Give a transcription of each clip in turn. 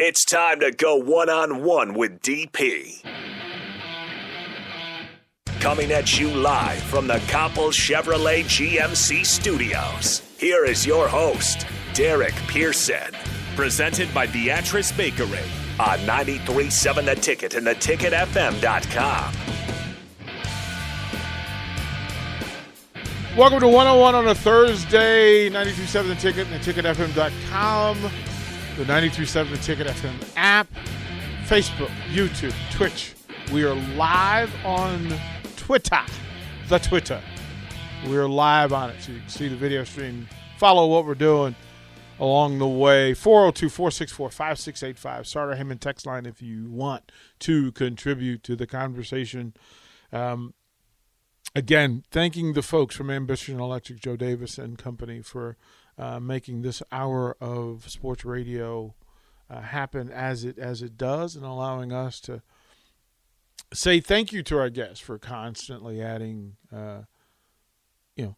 It's time to go one on one with DP. Coming at you live from the Coppel Chevrolet GMC studios. Here is your host, Derek Pearson. Presented by Beatrice Bakery. On 93.7 The Ticket and theticketfm.com. Welcome to 101 on a Thursday, 93.7 The Ticket and theticketfm.com, the 93.7 The Ticket FM app, Facebook, YouTube, Twitch. We are live on Twitter, the Twitter. We are live on it, so you can see the video stream, follow what we're doing along the way. 402 464 5685. Starter Heyman text line if you want to contribute to the conversation. Um, again, thanking the folks from Ambition Electric, Joe Davis and company, for uh, making this hour of sports radio uh, happen as it as it does, and allowing us to say thank you to our guests for constantly adding, uh, you know,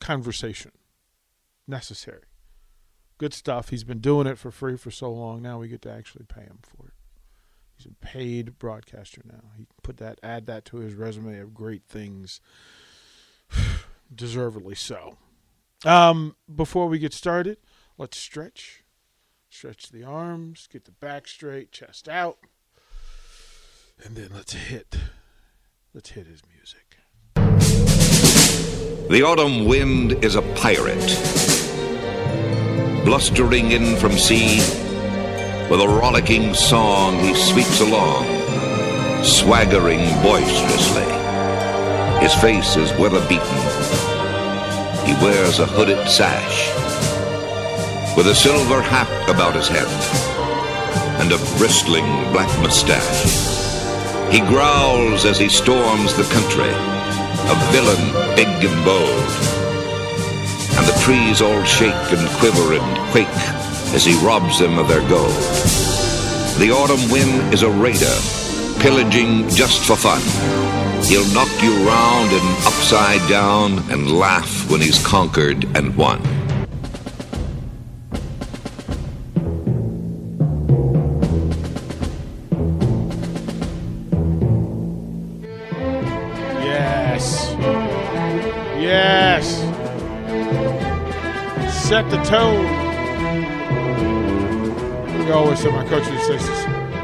conversation necessary. Good stuff. He's been doing it for free for so long. Now we get to actually pay him for it. He's a paid broadcaster now. He put that, add that to his resume of great things. Deservedly so. Um, before we get started, let's stretch. Stretch the arms, get the back straight, chest out, and then let's hit. Let's hit his music. The autumn wind is a pirate, blustering in from sea with a rollicking song, he sweeps along, swaggering boisterously. His face is weather beaten. He wears a hooded sash, with a silver hat about his head, and a bristling black mustache. He growls as he storms the country, a villain big and bold. And the trees all shake and quiver and quake as he robs them of their gold. The autumn wind is a raider, pillaging just for fun. He'll knock you round and upside down and laugh when he's conquered and won. Yes. Yes. Set the tone. We always say, my coach would say,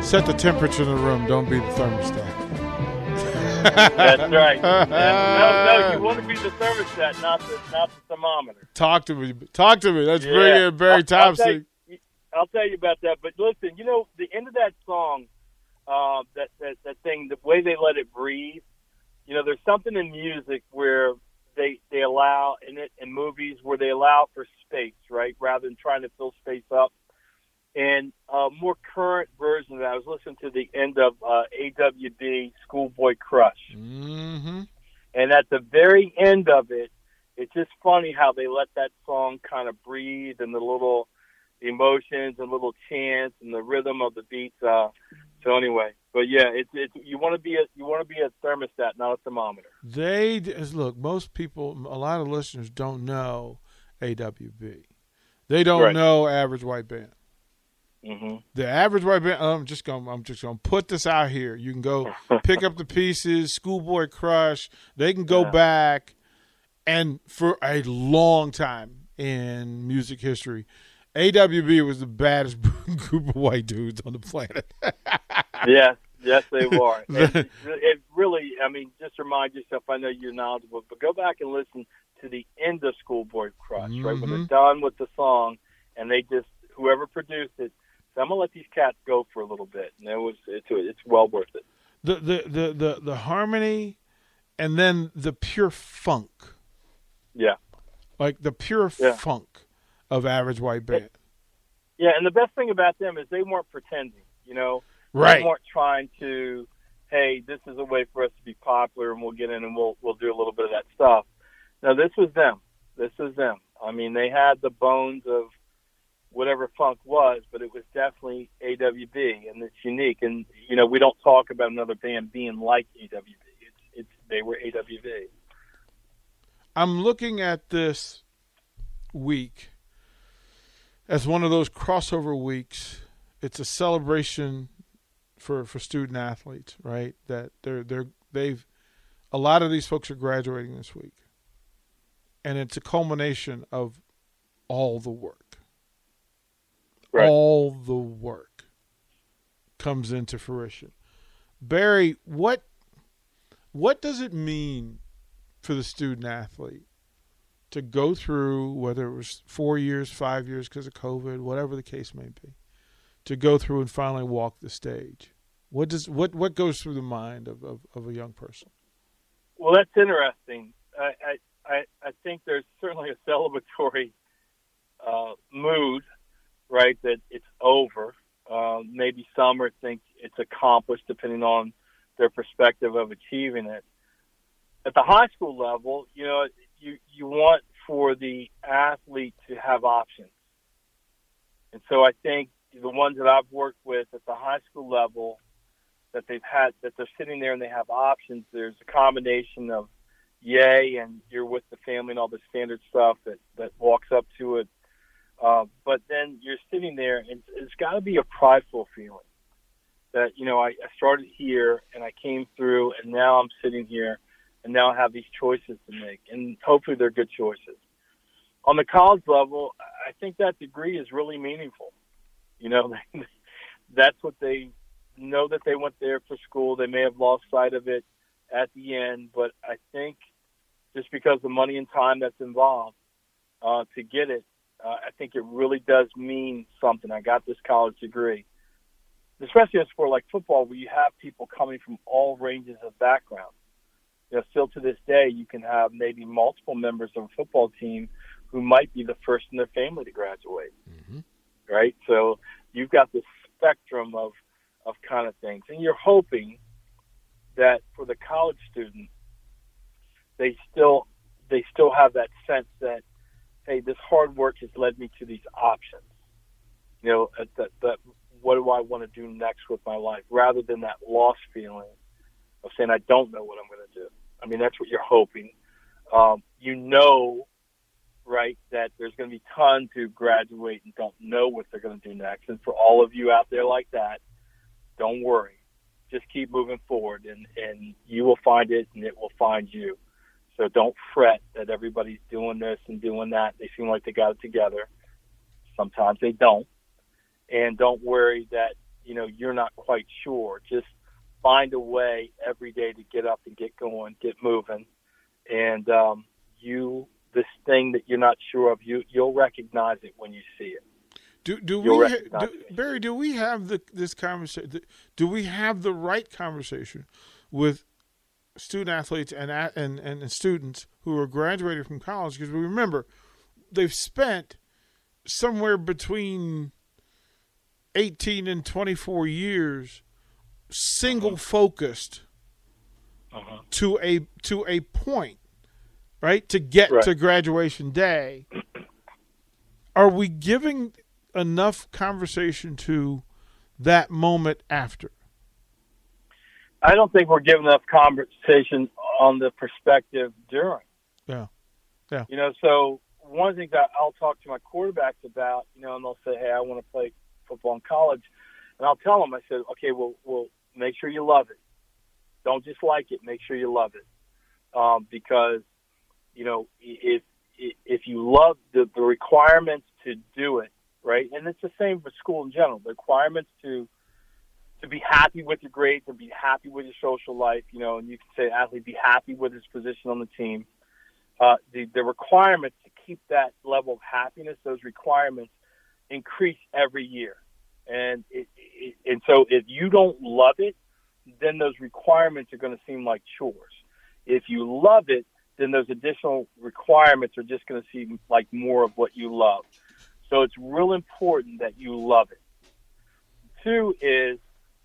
set the temperature in the room, don't be the thermostat. That's right. No, no, you want to be the thermostat, not the not the thermometer. Talk to me. Talk to me. Let's bring Yeah. in Barry I'll- I'll tell you- I'll tell you about that. But listen, you know the end of that song, uh, that that that thing, the way they let it breathe. You know, there's something in music where they they allow in it in movies where they allow for space, right, rather than trying to fill space up. And a more current version of that, I was listening to the end of uh, AWB Schoolboy Crush. Mm-hmm. And at the very end of it, it's just funny how they let that song kind of breathe and the little emotions and little chants and the rhythm of the beats. Uh, so anyway, but yeah, it's it's you want to be a you want to be a thermostat, not a thermometer. They look. Most people, a lot of listeners don't know AWB. They don't Right. know Average White Band. Hmm The average white band. I'm just gonna. I'm just gonna put this out here. You can go pick up the pieces. Schoolboy Crush. They can go Yeah. back, and for a long time in music history, AWB was the baddest group of white dudes on the planet. Yes, yes, they were. It, it really, I mean, just remind yourself. I know you're knowledgeable, but go back and listen to the end of Schoolboy Crush, right when they're Mhm. done with the song, and they just whoever produced it. So I'm gonna let these cats go for a little bit, and it was it's it's well worth it. the, the the the the harmony, and then the pure funk, Yeah. like the pure Yeah. funk of average white band. Yeah, and the best thing about them is they weren't pretending. You know, Right. they weren't trying to, hey, this is a way for us to be popular, and we'll get in and we'll we'll do a little bit of that stuff. Now, this was them. This was them. I mean, they had the bones of whatever funk was, but it was definitely AWB, and it's unique. And you know, we don't talk about another band being like AWB. It's it's they were AWB. I'm looking at this week as one of those crossover weeks it's a celebration for for student athletes, right? That they're they're they've a lot of these folks are graduating this week, and it's a culmination of all the work. Right. All the work comes into fruition. Barry, what what does it mean for the student athlete to go through whether it was four years, five years because of COVID, whatever the case may be, to go through and finally walk the stage? What does what what goes through the mind of, of, of a young person? Well, that's interesting. I I, I think there's certainly a celebratory uh, mood, right? That it's over. Uh, maybe some are think it's accomplished, depending on their perspective of achieving it. At the high school level, you know, you you want for the athlete to have options, and so I think the ones that I've worked with at the high school level that they've had that they're sitting there and they have options. There's a combination of yay and you're with the family and all the standard stuff that that walks up to it. Uh, but then you're sitting there and it's got to be a prideful feeling that you know I, I started here and I came through and now I'm sitting here and now I have these choices to make and hopefully they're good choices. On the college level, I think that degree is really meaningful. You know, that's what they know that they went there for school. They may have lost sight of it at the end, but I think just because the money and time that's involved uh, to get it, uh, I think it really does mean something. I got this college degree, especially in a sport like football, where you have people coming from all ranges of backgrounds. You know, still to this day, you can have maybe multiple members of a football team who might be the first in their family to graduate. Mm-hmm. Right, so you've got this spectrum of of kind of things. And you're hoping that for the college student, they still they still have that sense that hey, this hard work has led me to these options. You know, that that what do I want to do next with my life, rather than that lost feeling of saying I don't know what I'm going to do. I mean, that's what you're hoping. Um, you know, right, that there's going to be tons who graduate and don't know what they're going to do next. And for all of you out there like that, don't worry. Just keep moving forward, and and you will find it, and it will find you. So don't fret that everybody's doing this and doing that. They seem like they got it together. Sometimes they don't, and don't worry that you know you're not quite sure. Just find a way every day to get up and get going, get moving, and um, you this thing that you're not sure of, you you'll recognize it when you see it. Do do we ha- do, Barry? Do we have the this conversation? Do we have the right conversation with student athletes and and and students who are graduating from college? Because we remember they've spent somewhere between eighteen and twenty four years single focused uh-huh. to a to a point, right? To get right. to graduation day. Are we giving enough conversation to that moment after? I don't think we're giving enough conversation on the perspective during. Yeah. Yeah. You know, so one of the things that I'll talk to my quarterbacks about, you know, and they'll say, "Hey, I want to play football in college," and I'll tell them, I said, "Okay, well, well, make sure you love it. Don't just like it. Make sure you love it, um, because you know if if you love the, the requirements to do it, right? And it's the same for school in general. The requirements to to be happy with your grades and be happy with your social life, you know, and you can say athlete be happy with his position on the team. Uh, the the requirements to keep that level of happiness, those requirements increase every year, and it, it, and so if you don't love it, then those requirements are going to seem like chores. If you love it, then those additional requirements are just going to seem like more of what you love. So it's real important that you love it. Two is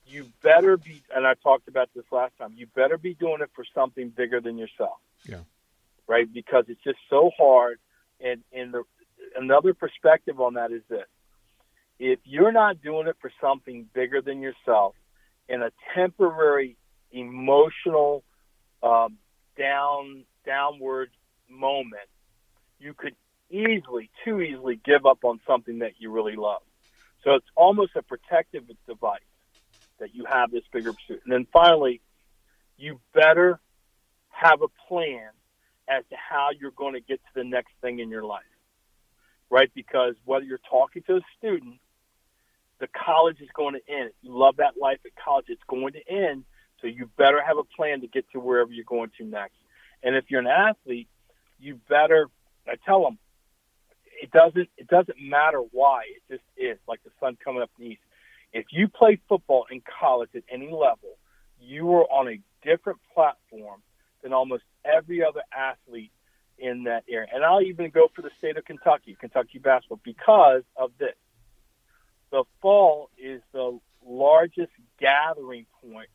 you better be, and I talked about this last time, you better be doing it for something bigger than yourself. Yeah. Right? Because it's just so hard. And, and the, another perspective on that is this if you're not doing it for something bigger than yourself in a temporary emotional um, down downward moment, you could easily, too easily give up on something that you really love. So it's almost a protective device that you have this bigger pursuit. And then finally, you better have a plan as to how you're going to get to the next thing in your life, right? Because whether you're talking to a student, the college is going to end. If you love that life at college, it's going to end. So you better have a plan to get to wherever you're going to next. And if you're an athlete, you better. I tell them, it doesn't. It doesn't matter why. It just is like the sun coming up in the east. If you play football in college at any level, you are on a different platform than almost every other athlete in that area. And I'll even go for the state of Kentucky, Kentucky basketball, because of this. The fall is the largest gathering point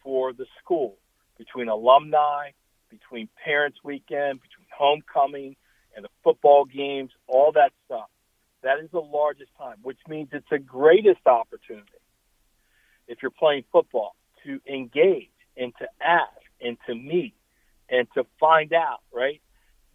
for the school between alumni, between parents' weekend, between homecoming and the football games, all that stuff. That is the largest time, which means it's the greatest opportunity if you're playing football to engage and to ask and to meet and to find out, right?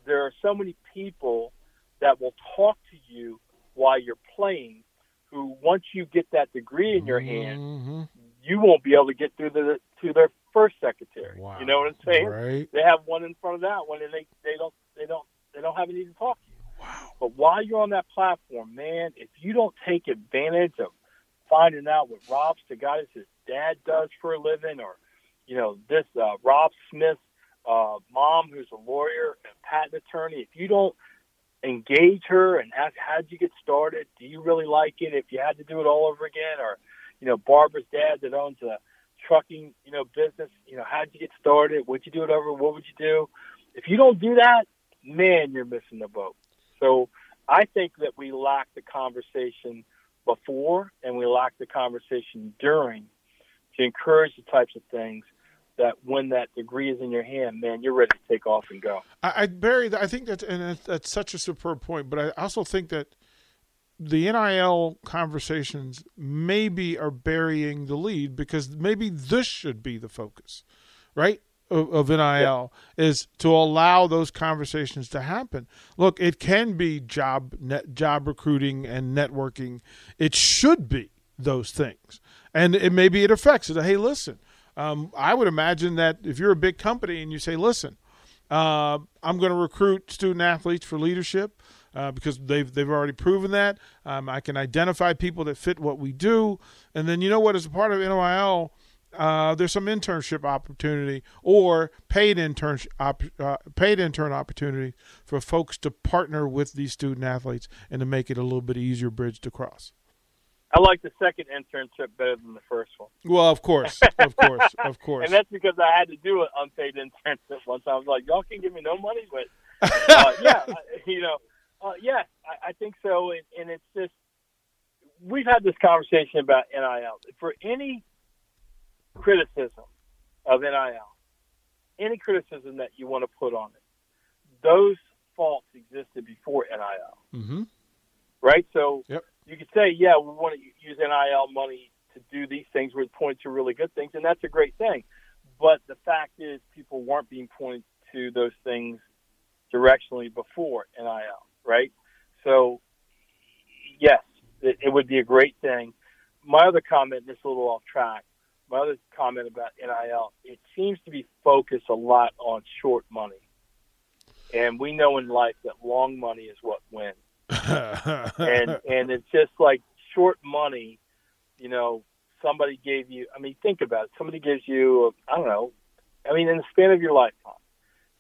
There are so many people that will talk to you while you're playing who once you get that degree in your hand, Mm-hmm. you won't be able to get through the to their first secretary. Wow. You know what I'm saying? Right. They have one in front of that one, and they they don't they don't they don't have any to talk to you. But while you're on that platform, man, if you don't take advantage of finding out what Rob Stagatis' dad does for a living, or you know this uh, Rob Smith's uh, mom, who's a lawyer and patent attorney, if you don't engage her and ask how'd you get started, do you really like it? If you had to do it all over again, or you know Barbara's dad that owns a trucking you know business, you know how'd you get started? Would you do it over? What would you do? If you don't do that, man, you're missing the boat. So I think that we lack the conversation before and we lack the conversation during to encourage the types of things that when that degree is in your hand, man, you're ready to take off and go. I, I Barry, I think that's and that's, that's such a superb point. But I also think that the NIL conversations maybe are burying the lead because maybe this should be the focus, right? Of, of NIL is to allow those conversations to happen. Look, it can be job net, job recruiting and networking. It should be those things, and it maybe it affects it. Hey, listen, um, I would imagine that if you're a big company and you say, listen. Uh, I'm going to recruit student athletes for leadership uh, because they've they've already proven that. Um, I can identify people that fit what we do, and then you know what? As a part of NIL, uh, there's some internship opportunity or paid intern op, uh, paid intern opportunity for folks to partner with these student athletes and to make it a little bit easier bridge to cross. I like the second internship better than the first one. Well, of course, of course, of course. And that's because I had to do an unpaid internship once. I was like, y'all can give me no money, but uh, yeah, you know, uh, yeah, I, I think so. And, and it's just we've had this conversation about NIL. For any criticism of NIL, any criticism that you want to put on it, those faults existed before NIL, mm-hmm. right? So Yep. you could say, yeah, we want to use NIL money to do these things. We point to really good things, and that's a great thing. But the fact is, people weren't being pointed to those things directionally before NIL, right? So, yes, it, it would be a great thing. My other comment, this is a little off track, my other comment about NIL, it seems to be focused a lot on short money. And we know in life that long money is what wins and and it's just like short money. You know, somebody gave you. I mean, think about it. Somebody gives you. I don't know. I mean, in the span of your lifetime,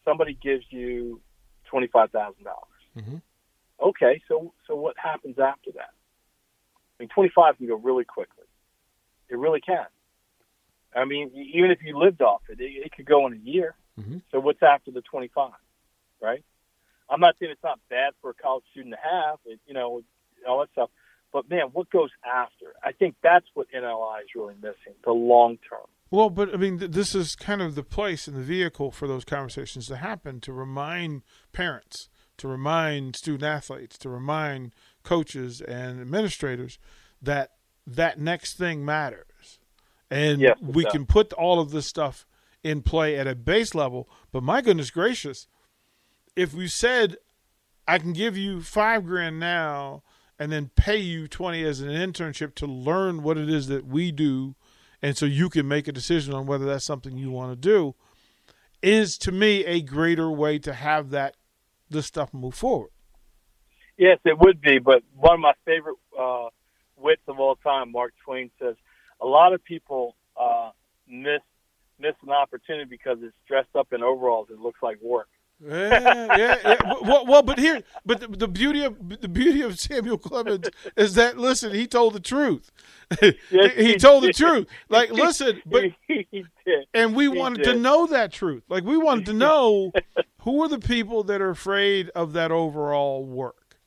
somebody gives you twenty five thousand dollars. Mhm. Okay, so so what happens after that? I mean, twenty five can go really quickly. It really can. I mean, even if you lived off it, it, it could go in a year. Mhm. So what's after the twenty five, right? I'm not saying it's not bad for a college student to have, it, you know, all that stuff. But man, what goes after? I think that's what NLI is really missing, the long term. Well, but I mean, th- this is kind of the place and the vehicle for those conversations to happen to remind parents, to remind student athletes, to remind coaches and administrators that that next thing matters. And Yes, we can put all of this stuff in play at a base level. But my goodness gracious, if we said, I can give you five grand now and then pay you 20 as an internship to learn what it is that we do and so you can make a decision on whether that's something you want to do is to me a greater way to have that this stuff move forward. Yes, it would be. But one of my favorite uh, wits of all time, Mark Twain says, a lot of people uh, miss miss an opportunity because it's dressed up in overalls. It looks like work. yeah, yeah, yeah. Well, well, but here, but the, the, beauty of the beauty of Samuel Clemens is that listen, he told the truth. He, he told the truth. Like, listen, but and we wanted to know that truth. Like, we wanted to know who are the people that are afraid of that overall work.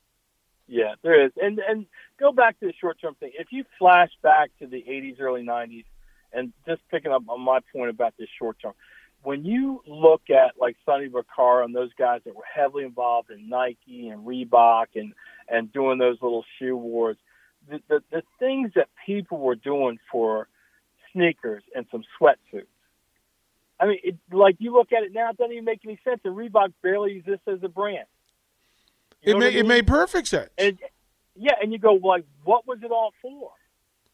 Yeah, there is. And and go back to the short term thing. If you flash back to the 80s, early 90s, and just picking up on my point about this short term, when you look at like Sonny Vaccaro and those guys that were heavily involved in Nike and Reebok and and doing those little shoe wars, the the, the things that people were doing for sneakers and some sweatsuits. I mean, it, like you look at it now, it doesn't even make any sense. And Reebok barely exists as a brand. You It know what made I it made perfect sense. And yeah, and you go like, what was it all for?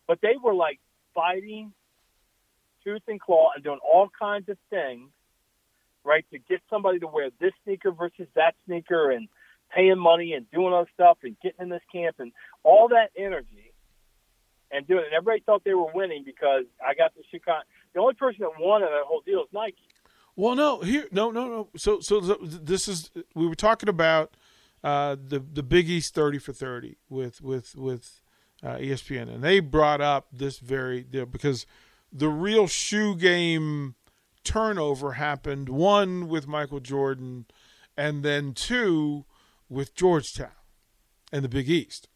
But they were like fighting tooth and claw and doing all kinds of things, right, to get somebody to wear this sneaker versus that sneaker and paying money and doing other stuff and getting in this camp and all that energy and doing it. And everybody thought they were winning because I got the Chicago. The only person that won in that whole deal is Nike. Well, no, here, no, no, no. So, so th- this is we were talking about uh, the the Big East thirty for thirty with with with uh, ESPN, and they brought up this very deal because the real shoe game turnover happened one with Michael Jordan, and then two with Georgetown and the Big East.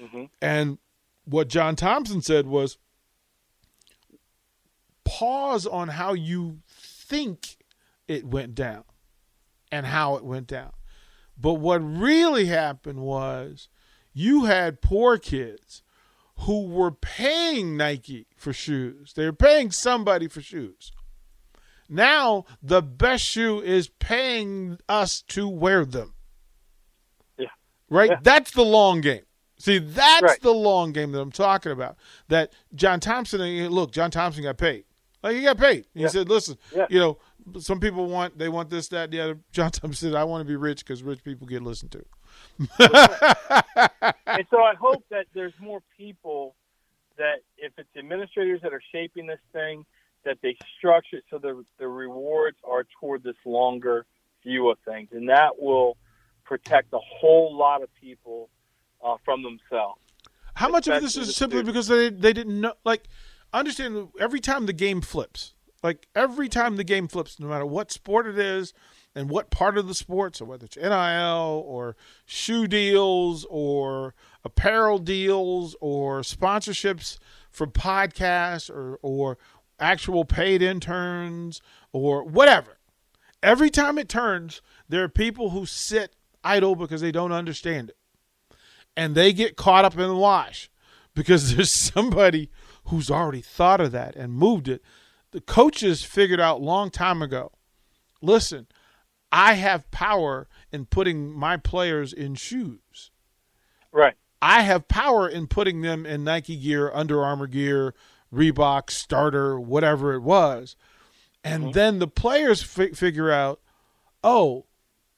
Mhm. And what John Thompson said was pause on how you think it went down and how it went down. But what really happened was you had poor kids who were paying Nike for shoes. They were paying somebody for shoes. Now the best shoe is paying us to wear them. Yeah. Right? Yeah. That's the long game. See, that's Right. the long game that I'm talking about. That John Thompson, look, John Thompson got paid. Like he got paid. He Yeah. said, "Listen, Yeah. you know, some people want they want this, that, the other." John Thompson said, "I want to be rich because rich people get listened to." and so I hope that there's more people that if it's administrators that are shaping this thing, that they structure it so the the rewards are toward this longer view of things, and that will protect a whole lot of people uh, from themselves. How much of this is simply because they they didn't know? Like, understand every time the game flips, like every time the game flips, no matter what sport it is and what part of the sport, so whether it's NIL or shoe deals or apparel deals or sponsorships for podcasts or or actual paid interns or whatever. Every time it turns, there are people who sit idle because they don't understand it and they get caught up in the wash because there's somebody who's already thought of that and moved it. The coaches figured out long time ago. Listen, I have power in putting my players in shoes. Right. I have power in putting them in Nike gear, Under Armour gear, Reebok, Starter, whatever it was. And mm-hmm. then the players fi- figure out, oh,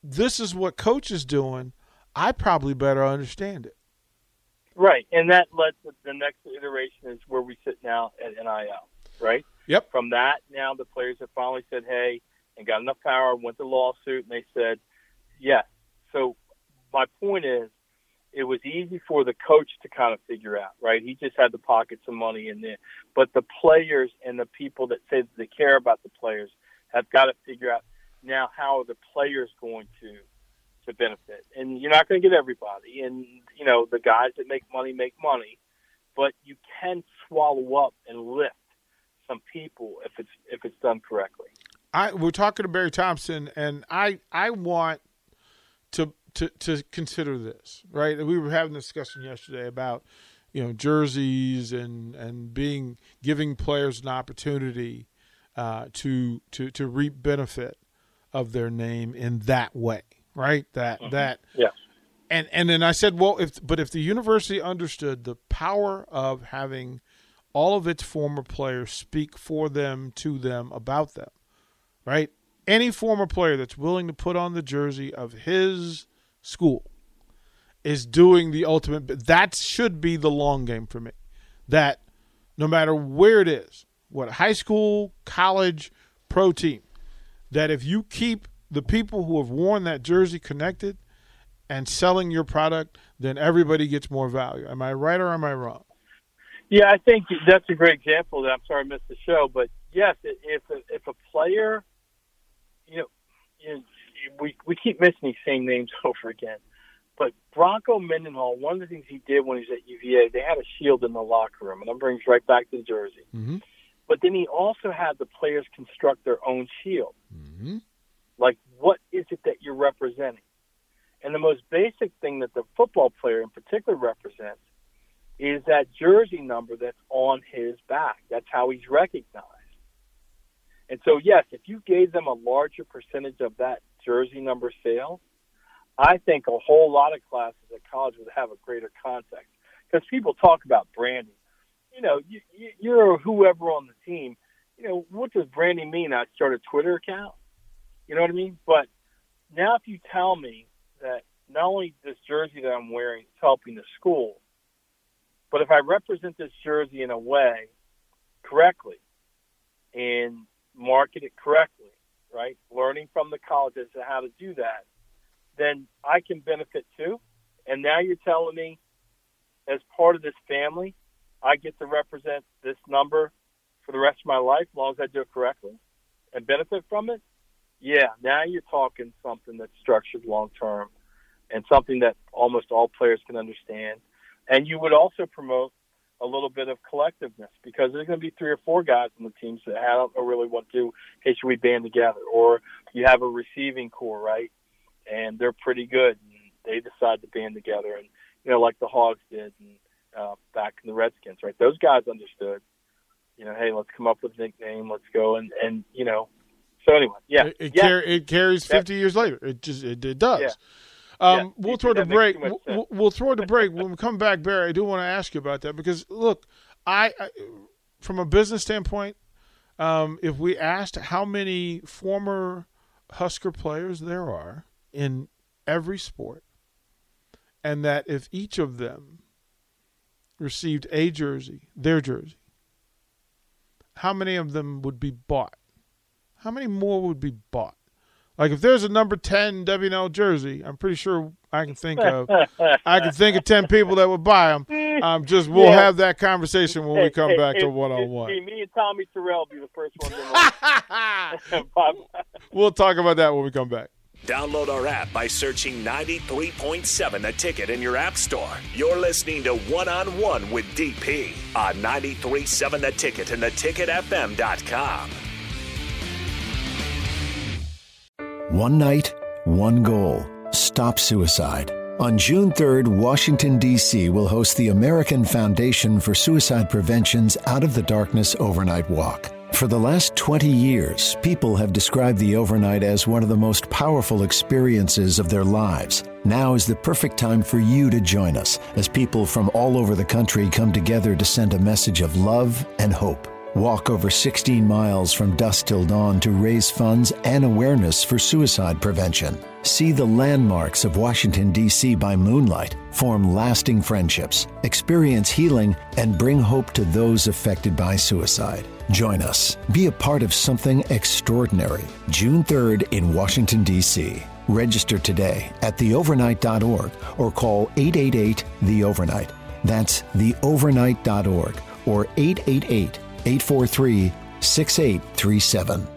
this is what coach is doing. I probably better understand it. Right, and that led to the next iteration is where we sit now at NIL. Right. Yep. From that, now the players have finally said, "Hey," and got enough power, went to lawsuit, and they said, "Yes." So my point is, it was easy for the coach to kind of figure out, right? He just had to pocket some money in there, but the players and the people that say that they care about the players have got to figure out now how are the players going to to benefit. And you're not going to get everybody, and you know the guys that make money make money, but you can swallow up and lift some people if it's if it's done correctly. I we're talking to Barry Thompson, and I I want to to to consider this right. We were having a discussion yesterday about you know jerseys and and being giving players an opportunity uh, to to to reap benefit of their name in that way, right? That mm-hmm. that Yeah. and and then I said, well, if but if the university understood the power of having all of its former players speak for them, to them, about them, right? Any former player that's willing to put on the jersey of his school is doing the ultimate. That should be the long game for me. That no matter where it is, what high school, college, pro team, that if you keep the people who have worn that jersey connected and selling your product, then everybody gets more value. Am I right or am I wrong? Yeah, I think that's a great example. That I'm sorry I missed the show, but yes, if a, if a player, you know, you know, we we keep missing these same names over again. But Bronco Mendenhall, one of the things he did when he was at UVA, they had a shield in the locker room, and that brings right back to the jersey. Mm-hmm. But then he also had the players construct their own shield. Mm-hmm. Like, what is it that you're representing? And the most basic thing that the football player in particular represents is that jersey number that's on his back. That's how he's recognized. And so, yes, if you gave them a larger percentage of that jersey number sale, I think a whole lot of classes at college would have a greater context because people talk about branding. You know, you, you're whoever on the team. You know, what does branding mean? I start a Twitter account. You know what I mean? But now, if you tell me that not only this jersey that I'm wearing is helping the school, but if I represent this jersey in a way correctly and market it correctly, right? Learning from the colleges how to do that, then I can benefit too. And now you're telling me, as part of this family, I get to represent this number for the rest of my life, as long as I do it correctly and benefit from it. Yeah, now you're talking something that's structured long term and something that almost all players can understand. And you would also promote a little bit of collectiveness because there's going to be three or four guys on the teams that I don't really want to. Hey, should we band together? Or you have a receiving corps, right? And they're pretty good, and they decide to band together, and you know, like the Hogs did, and uh, back in the Redskins, right? Those guys understood. You know, hey, let's come up with a nickname. Let's go and and you know. So anyway, yeah, it, it, yeah. Car- it carries fifty years later. It just it, it does. Yeah. Um, we'll throw the break. We'll, we'll throw the break when we come back, Barry. I do want to ask you about that because look, I, I from a business standpoint, um, if we asked how many former Husker players there are in every sport, and that if each of them received a jersey, their jersey, how many of them would be bought? How many more would be bought? Like if there's a number ten WNL jersey, I'm pretty sure I can think of I can think of ten people that would buy them. Um, just we'll Yeah. have that conversation when we come Hey, back hey, to one on one. Me and Tommy Terrell be the first one to We'll talk about that when we come back. Download our app by searching 93.7 The Ticket in your app store. You're listening to One on One with DP on 93.7 The Ticket and theticketfm.com. One night, one goal stop suicide. On June 3rd, Washington, D.C. will host the American Foundation for Suicide Prevention's Out of the Darkness Overnight Walk. For the last 20 years, people have described the overnight as one of the most powerful experiences of their lives. Now is the perfect time for you to join us as people from all over the country come together to send a message of love and hope. Walk over 16 miles from dusk till dawn to raise funds and awareness for suicide prevention. See the landmarks of Washington, D.C. by moonlight, form lasting friendships, experience healing, and bring hope to those affected by suicide. Join us. Be a part of something extraordinary. June 3rd in Washington, D.C. Register today at theovernight.org or call 888 The Overnight. That's theovernight.org or 888 843 6837.